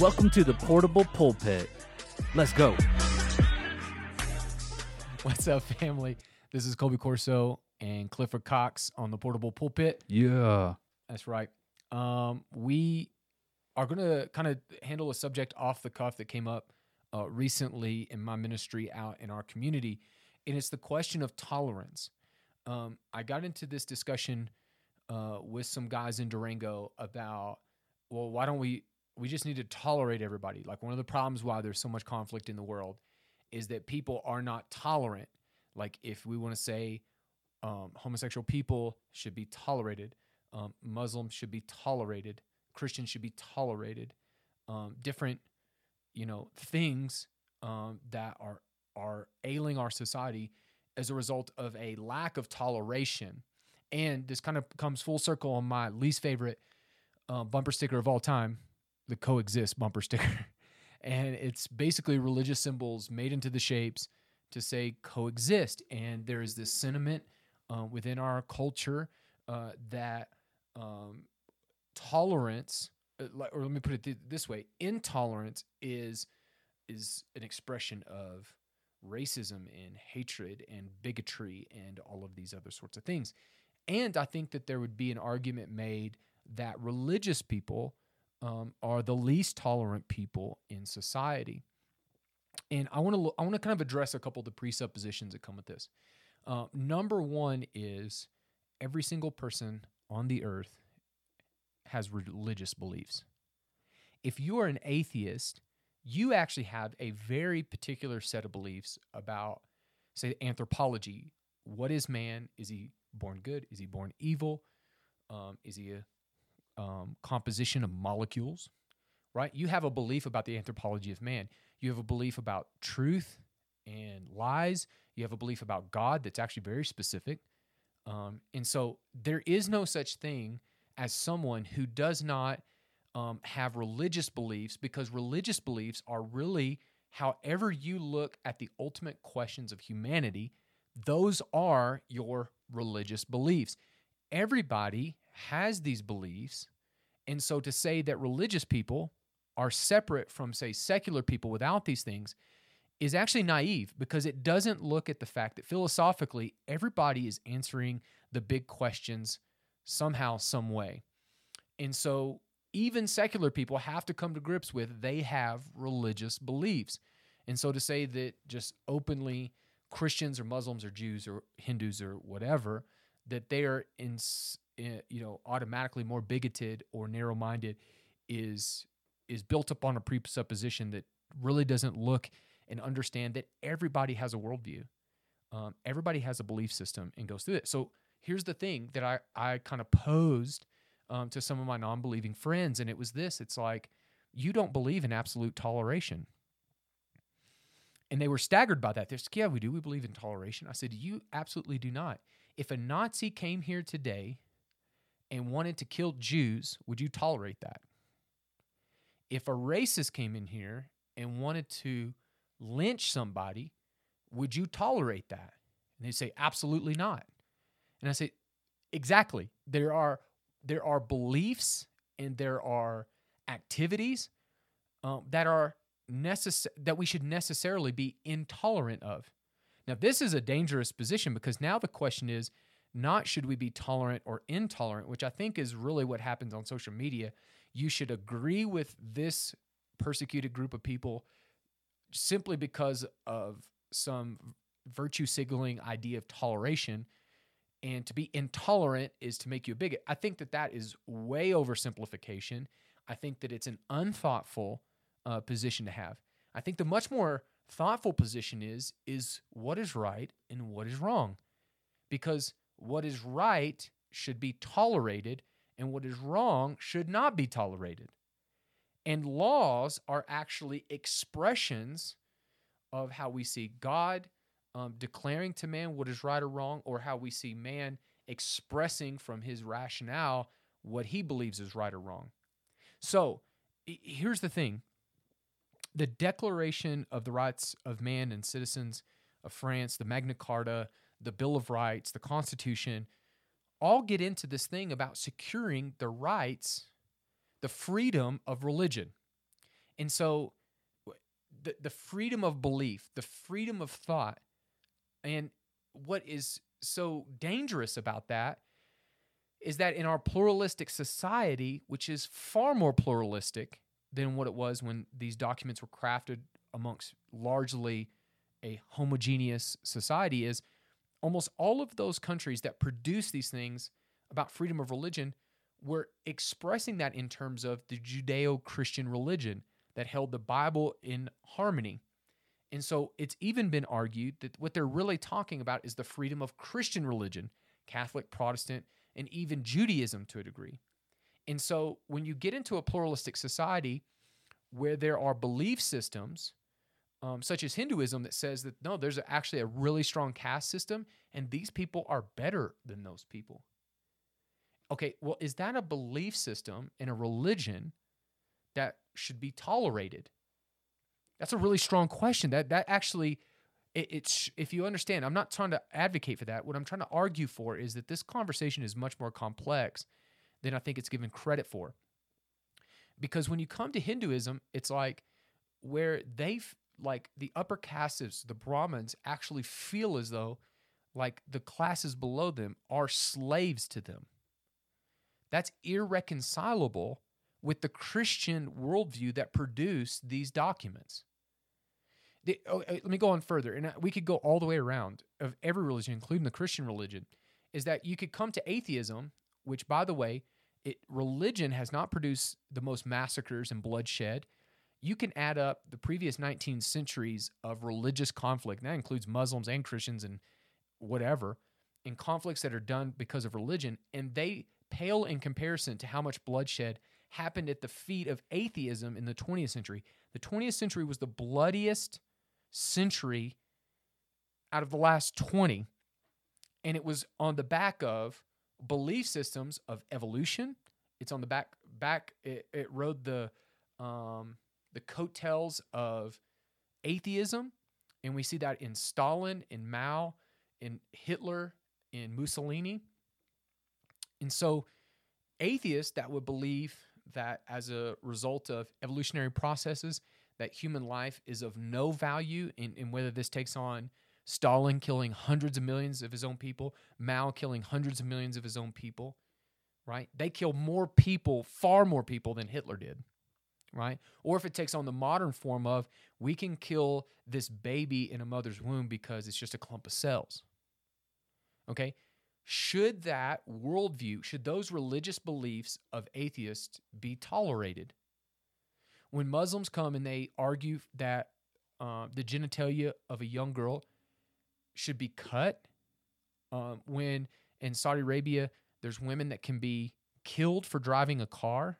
Welcome to the Portable Pulpit. Let's go. What's up, family? This is Colby Corso and Clifford Cox on the Portable Pulpit. Yeah. That's right. Um, we are going to kind of handle a subject off the cuff that came up uh, recently in my ministry out in our community, and it's the question of tolerance. Um, I got into this discussion uh, with some guys in Durango about, well, why don't we? We just need to tolerate everybody. Like one of the problems why there's so much conflict in the world is that people are not tolerant. Like if we want to say um, homosexual people should be tolerated, um, Muslims should be tolerated, Christians should be tolerated, um, different, you know, things um, that are are ailing our society as a result of a lack of toleration. And this kind of comes full circle on my least favorite uh, bumper sticker of all time, the coexist bumper sticker. and it's basically religious symbols made into the shapes to say coexist. And there is this sentiment uh, within our culture uh, that um, tolerance, uh, or let me put it th- this way: intolerance is is an expression of racism and hatred and bigotry and all of these other sorts of things. And I think that there would be an argument made that religious people um, are the least tolerant people in society. And I want to I want to kind of address a couple of the presuppositions that come with this. Uh, number one is every single person on the earth has religious beliefs. If you are an atheist, you actually have a very particular set of beliefs about, say, anthropology. What is man? Is he born good? Is he born evil? Um, is he a um, composition of molecules? Right? You have a belief about the anthropology of man. You have a belief about truth and lies. You have a belief about God that's actually very specific. Um, and so there is no such thing as someone who does not um, have religious beliefs because religious beliefs are really, however you look at the ultimate questions of humanity, those are your religious beliefs. Everybody has these beliefs. And so to say that religious people are separate from, say, secular people without these things is actually naive because it doesn't look at the fact that philosophically everybody is answering the big questions somehow, some way. And so even secular people have to come to grips with they have religious beliefs. And so to say that just openly Christians or Muslims or Jews or Hindus or whatever that they are in you know automatically more bigoted or narrow-minded is is built upon a presupposition that really doesn't look and understand that everybody has a worldview. Um, everybody has a belief system and goes through it. So here's the thing that I, I kind of posed um, to some of my non believing friends, and it was this it's like, you don't believe in absolute toleration. And they were staggered by that. They're like, yeah, we do. We believe in toleration. I said, you absolutely do not. If a Nazi came here today and wanted to kill Jews, would you tolerate that? If a racist came in here and wanted to lynch somebody, would you tolerate that? And they say, absolutely not. And I say, exactly. There are there are beliefs and there are activities um, that are necess- that we should necessarily be intolerant of. Now, this is a dangerous position because now the question is not should we be tolerant or intolerant, which I think is really what happens on social media. You should agree with this persecuted group of people simply because of some virtue signaling idea of toleration and to be intolerant is to make you a bigot. I think that that is way oversimplification. I think that it's an unthoughtful uh, position to have. I think the much more thoughtful position is is what is right and what is wrong, because what is right should be tolerated and what is wrong should not be tolerated. And laws are actually expressions of how we see God um, declaring to man what is right or wrong, or how we see man expressing from his rationale what he believes is right or wrong. So here's the thing the Declaration of the Rights of Man and Citizens of France, the Magna Carta, the Bill of Rights, the Constitution, all get into this thing about securing the rights, the freedom of religion. And so the the freedom of belief, the freedom of thought, and what is so dangerous about that is that in our pluralistic society, which is far more pluralistic than what it was when these documents were crafted amongst largely a homogeneous society, is almost all of those countries that produce these things about freedom of religion were expressing that in terms of the Judeo Christian religion that held the Bible in harmony. And so it's even been argued that what they're really talking about is the freedom of Christian religion, Catholic, Protestant, and even Judaism to a degree. And so when you get into a pluralistic society where there are belief systems, um, such as Hinduism, that says that no, there's actually a really strong caste system, and these people are better than those people. Okay, well, is that a belief system in a religion that should be tolerated? That's a really strong question. That that actually, it, it's if you understand, I'm not trying to advocate for that. What I'm trying to argue for is that this conversation is much more complex than I think it's given credit for. Because when you come to Hinduism, it's like where they've like the upper castes, the Brahmins, actually feel as though like the classes below them are slaves to them. That's irreconcilable with the Christian worldview that produced these documents. The, oh, uh, let me go on further, and uh, we could go all the way around of every religion, including the Christian religion, is that you could come to atheism, which, by the way, it, religion has not produced the most massacres and bloodshed. You can add up the previous 19 centuries of religious conflict, and that includes Muslims and Christians and whatever, in conflicts that are done because of religion, and they pale in comparison to how much bloodshed happened at the feet of atheism in the 20th century. The 20th century was the bloodiest century out of the last 20, and it was on the back of belief systems of evolution. It's on the back back it, it rode the um, the coattails of atheism, and we see that in Stalin, in Mao, in Hitler, in Mussolini. And so, atheists that would believe that as a result of evolutionary processes, that human life is of no value, in whether this takes on Stalin killing hundreds of millions of his own people, Mao killing hundreds of millions of his own people, right? They kill more people, far more people than Hitler did, right? Or if it takes on the modern form of we can kill this baby in a mother's womb because it's just a clump of cells. Okay? Should that worldview, should those religious beliefs of atheists be tolerated? When Muslims come and they argue that uh, the genitalia of a young girl should be cut, um, when in Saudi Arabia there's women that can be killed for driving a car,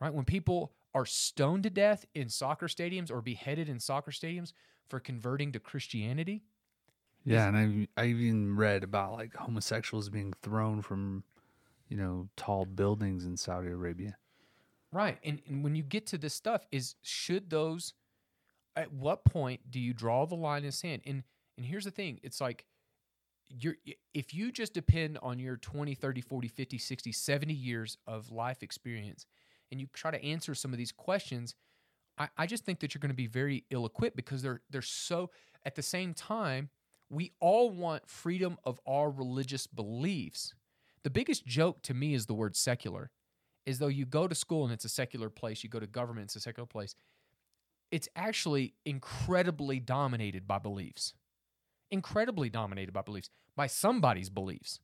right? When people are stoned to death in soccer stadiums or beheaded in soccer stadiums for converting to Christianity, Yeah, and I I even read about like homosexuals being thrown from, you know, tall buildings in Saudi Arabia. Right. And, and when you get to this stuff, is should those at what point do you draw the line in the sand? And and here's the thing, it's like you're if you just depend on your 20, 30, 40, 50, 60, 70 years of life experience and you try to answer some of these questions, I, I just think that you're going to be very ill equipped because they're they're so at the same time, we all want freedom of our religious beliefs. The biggest joke to me is the word secular is though you go to school and it's a secular place, you go to government, it's a secular place. It's actually incredibly dominated by beliefs. Incredibly dominated by beliefs, by somebody's beliefs.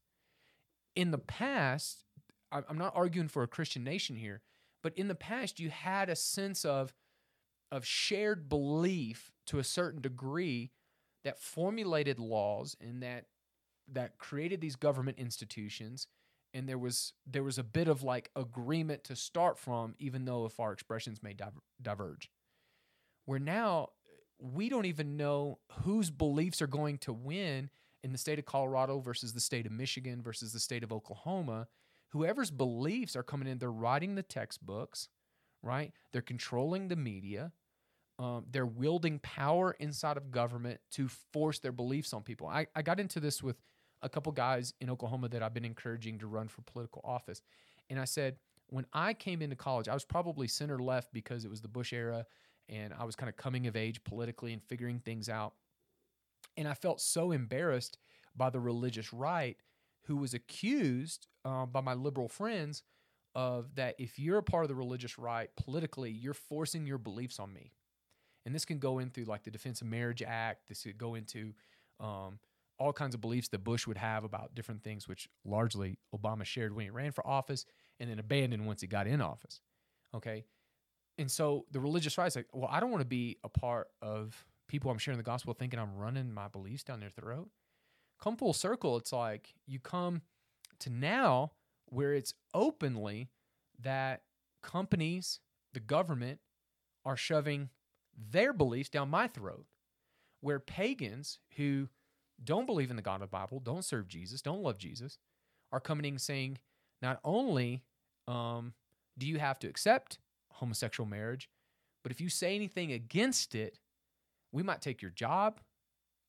In the past, I'm not arguing for a Christian nation here, but in the past, you had a sense of, of shared belief to a certain degree that formulated laws and that that created these government institutions. And there was there was a bit of like agreement to start from even though if our expressions may diverge. Where now we don't even know whose beliefs are going to win in the state of Colorado versus the state of Michigan versus the state of Oklahoma whoever's beliefs are coming in they're writing the textbooks right they're controlling the media um, they're wielding power inside of government to force their beliefs on people I, I got into this with a couple guys in Oklahoma that I've been encouraging to run for political office. And I said, when I came into college, I was probably center left because it was the Bush era and I was kind of coming of age politically and figuring things out. And I felt so embarrassed by the religious right who was accused uh, by my liberal friends of that if you're a part of the religious right politically, you're forcing your beliefs on me. And this can go into like the Defense of Marriage Act. This could go into um, all kinds of beliefs that Bush would have about different things, which largely Obama shared when he ran for office and then abandoned once he got in office. Okay. And so the religious right is like, well, I don't want to be a part of people I'm sharing the gospel thinking I'm running my beliefs down their throat. Come full circle, it's like you come to now where it's openly that companies, the government, are shoving their beliefs down my throat. Where pagans who don't believe in the God of the Bible, don't serve Jesus, don't love Jesus, are coming in saying, not only um, do you have to accept homosexual marriage, but if you say anything against it, we might take your job,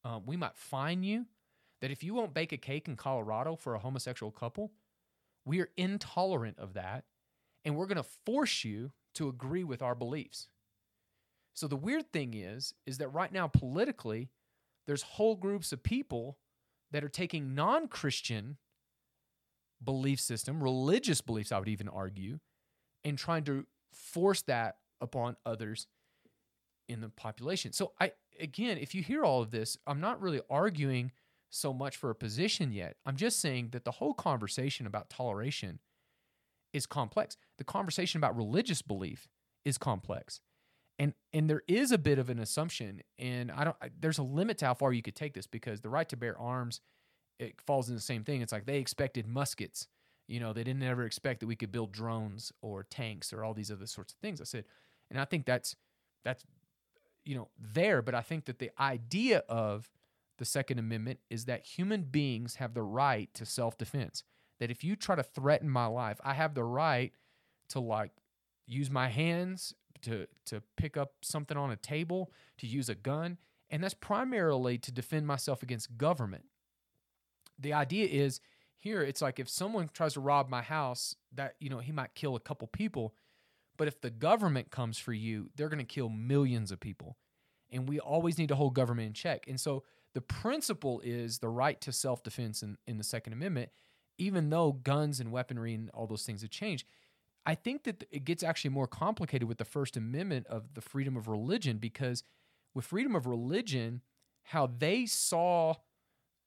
um, we might fine you. That if you won't bake a cake in Colorado for a homosexual couple, we are intolerant of that, and we're going to force you to agree with our beliefs. So the weird thing is, is that right now politically, there's whole groups of people that are taking non-Christian belief system, religious beliefs, I would even argue, and trying to force that upon others in the population. So I again, if you hear all of this, I'm not really arguing so much for a position yet. I'm just saying that the whole conversation about toleration is complex. The conversation about religious belief is complex. And and there is a bit of an assumption and I don't there's a limit to how far you could take this because the right to bear arms it falls in the same thing. It's like they expected muskets. You know, they didn't ever expect that we could build drones or tanks or all these other sorts of things. I said, and I think that's that's you know there, but I think that the idea of the Second Amendment is that human beings have the right to self-defense. That if you try to threaten my life, I have the right to like use my hands to to pick up something on a table, to use a gun, and that's primarily to defend myself against government. The idea is here it's like if someone tries to rob my house, that you know, he might kill a couple people, but if the government comes for you, they're going to kill millions of people. And we always need to hold government in check. And so the principle is the right to self-defense in, in the Second Amendment, even though guns and weaponry and all those things have changed. I think that it gets actually more complicated with the First Amendment of the freedom of religion because with freedom of religion, how they saw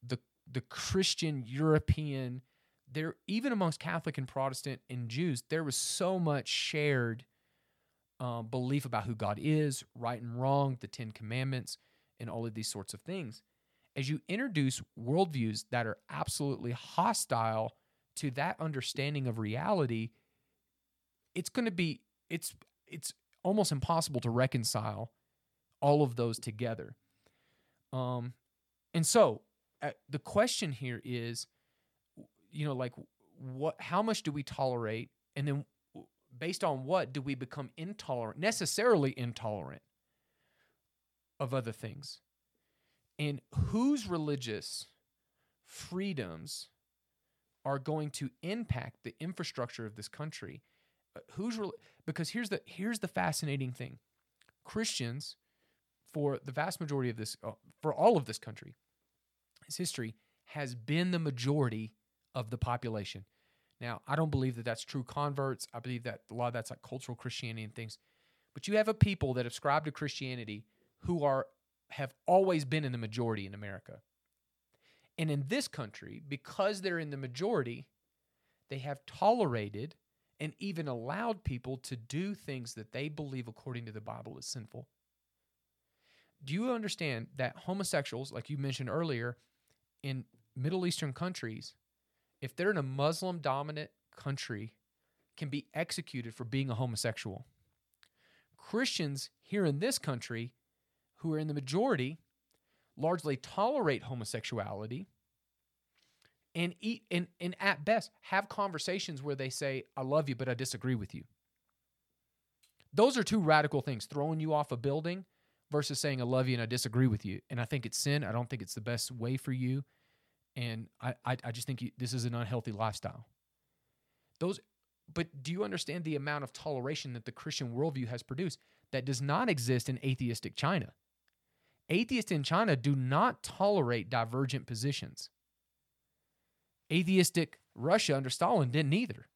the the Christian European there even amongst Catholic and Protestant and Jews, there was so much shared um, belief about who God is, right and wrong, the Ten Commandments, and all of these sorts of things. As you introduce worldviews that are absolutely hostile to that understanding of reality, it's going to be it's it's almost impossible to reconcile all of those together. Um, and so uh, the question here is, you know, like what, how much do we tolerate, and then based on what do we become intolerant, necessarily intolerant of other things, and whose religious freedoms are going to impact the infrastructure of this country? Uh, who's re- because here's the here's the fascinating thing. Christians for the vast majority of this uh, for all of this country its history has been the majority of the population. Now i don't believe that that's true converts. I believe that a lot of that's like cultural christianity and things. But you have a people that ascribe to christianity who are have always been in the majority in america and in this country because they're in the majority they have tolerated and even allowed people to do things that they believe according to the Bible is sinful. Do you understand that homosexuals, like you mentioned earlier, in Middle Eastern countries, if they're in a Muslim dominant country, can be executed for being a homosexual? Christians here in this country, who are in the majority, largely tolerate homosexuality and eat and, and at best have conversations where they say i love you but i disagree with you. Those are two radical things throwing you off a building versus saying i love you and i disagree with you. And i think it's sin. I don't think it's the best way for you. And i i, I just think you, this is an unhealthy lifestyle. Those But do you understand the amount of toleration that the Christian worldview has produced that does not exist in atheistic China? Atheists in China do not tolerate divergent positions. Atheistic Russia under Stalin didn't either.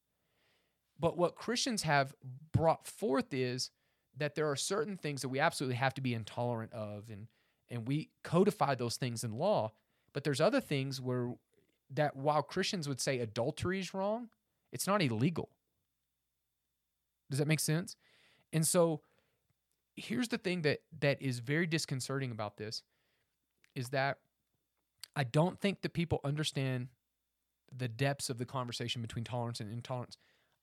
But what Christians have brought forth is that there are certain things that we absolutely have to be intolerant of and and we codify those things in law, but there's other things where that while Christians would say adultery is wrong, it's not illegal. Does that make sense? And so here's the thing that that is very disconcerting about this is that I don't think that people understand the depths of the conversation between tolerance and intolerance.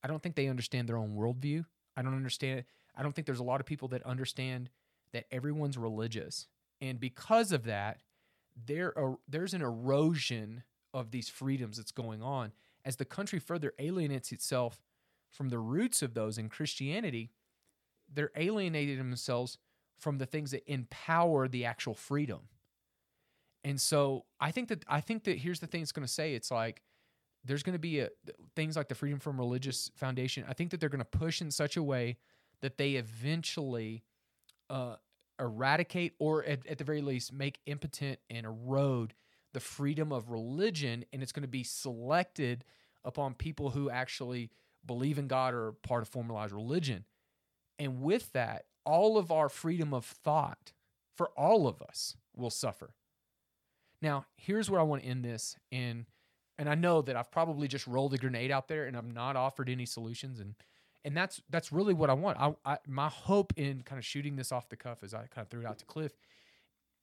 I don't think they understand their own worldview. I don't understand. I don't think there's a lot of people that understand that everyone's religious, and because of that, there are, there's an erosion of these freedoms that's going on as the country further alienates itself from the roots of those in Christianity. They're alienating themselves from the things that empower the actual freedom. And so I think that I think that here's the thing it's going to say it's like there's going to be a, things like the Freedom from Religious Foundation. I think that they're going to push in such a way that they eventually uh, eradicate or at, at the very least make impotent and erode the freedom of religion. And it's going to be selected upon people who actually believe in God or are part of formalized religion. And with that, all of our freedom of thought for all of us will suffer. Now, here's where I want to end this. And and I know that I've probably just rolled a grenade out there and I've not offered any solutions and and that's that's really what I want. I, I my hope in kind of shooting this off the cuff as I kind of threw it out to Cliff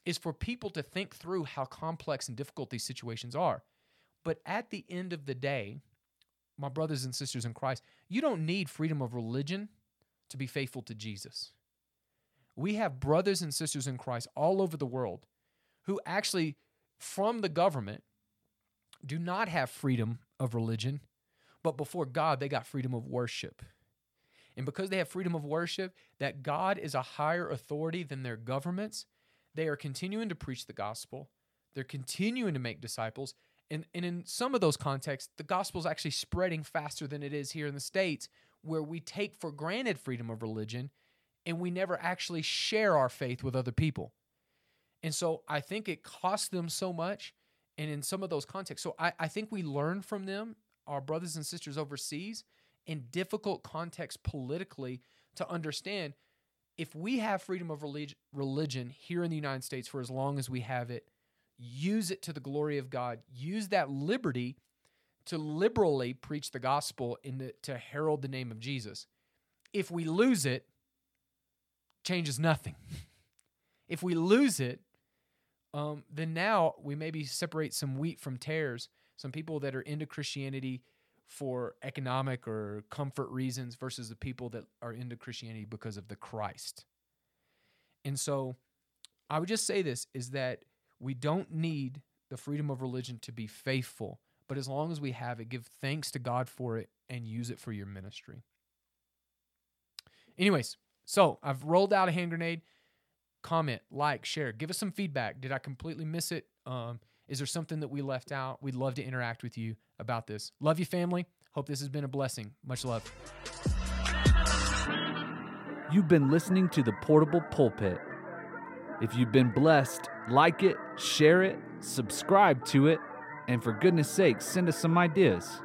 is for people to think through how complex and difficult these situations are. But at the end of the day, my brothers and sisters in Christ, you don't need freedom of religion to be faithful to Jesus. We have brothers and sisters in Christ all over the world who actually, from the government, do not have freedom of religion, but before God, they got freedom of worship. And because they have freedom of worship, that God is a higher authority than their governments, they are continuing to preach the gospel. They're continuing to make disciples. And, and in some of those contexts, the gospel is actually spreading faster than it is here in the States, where we take for granted freedom of religion and we never actually share our faith with other people. And so I think it costs them so much and in some of those contexts. So I, I think we learn from them, our brothers and sisters overseas, in difficult contexts politically to understand if we have freedom of relig- religion here in the United States for as long as we have it, use it to the glory of God, use that liberty to liberally preach the gospel and the, to herald the name of Jesus. If we lose it, changes nothing. if we lose it, um, then now we maybe separate some wheat from tares. Some people that are into Christianity for economic or comfort reasons versus the people that are into Christianity because of the Christ. And so I would just say this is that we don't need the freedom of religion to be faithful, but as long as we have it, give thanks to God for it and use it for your ministry. Anyways, so I've rolled out a hand grenade comment, like, share, give us some feedback. Did I completely miss it? Um, is there something that we left out? We'd love to interact with you about this. Love you, family. Hope this has been a blessing. Much love. You've been listening to the Portable Pulpit. If you've been blessed, like it, share it, subscribe to it, and for goodness sake, send us some ideas.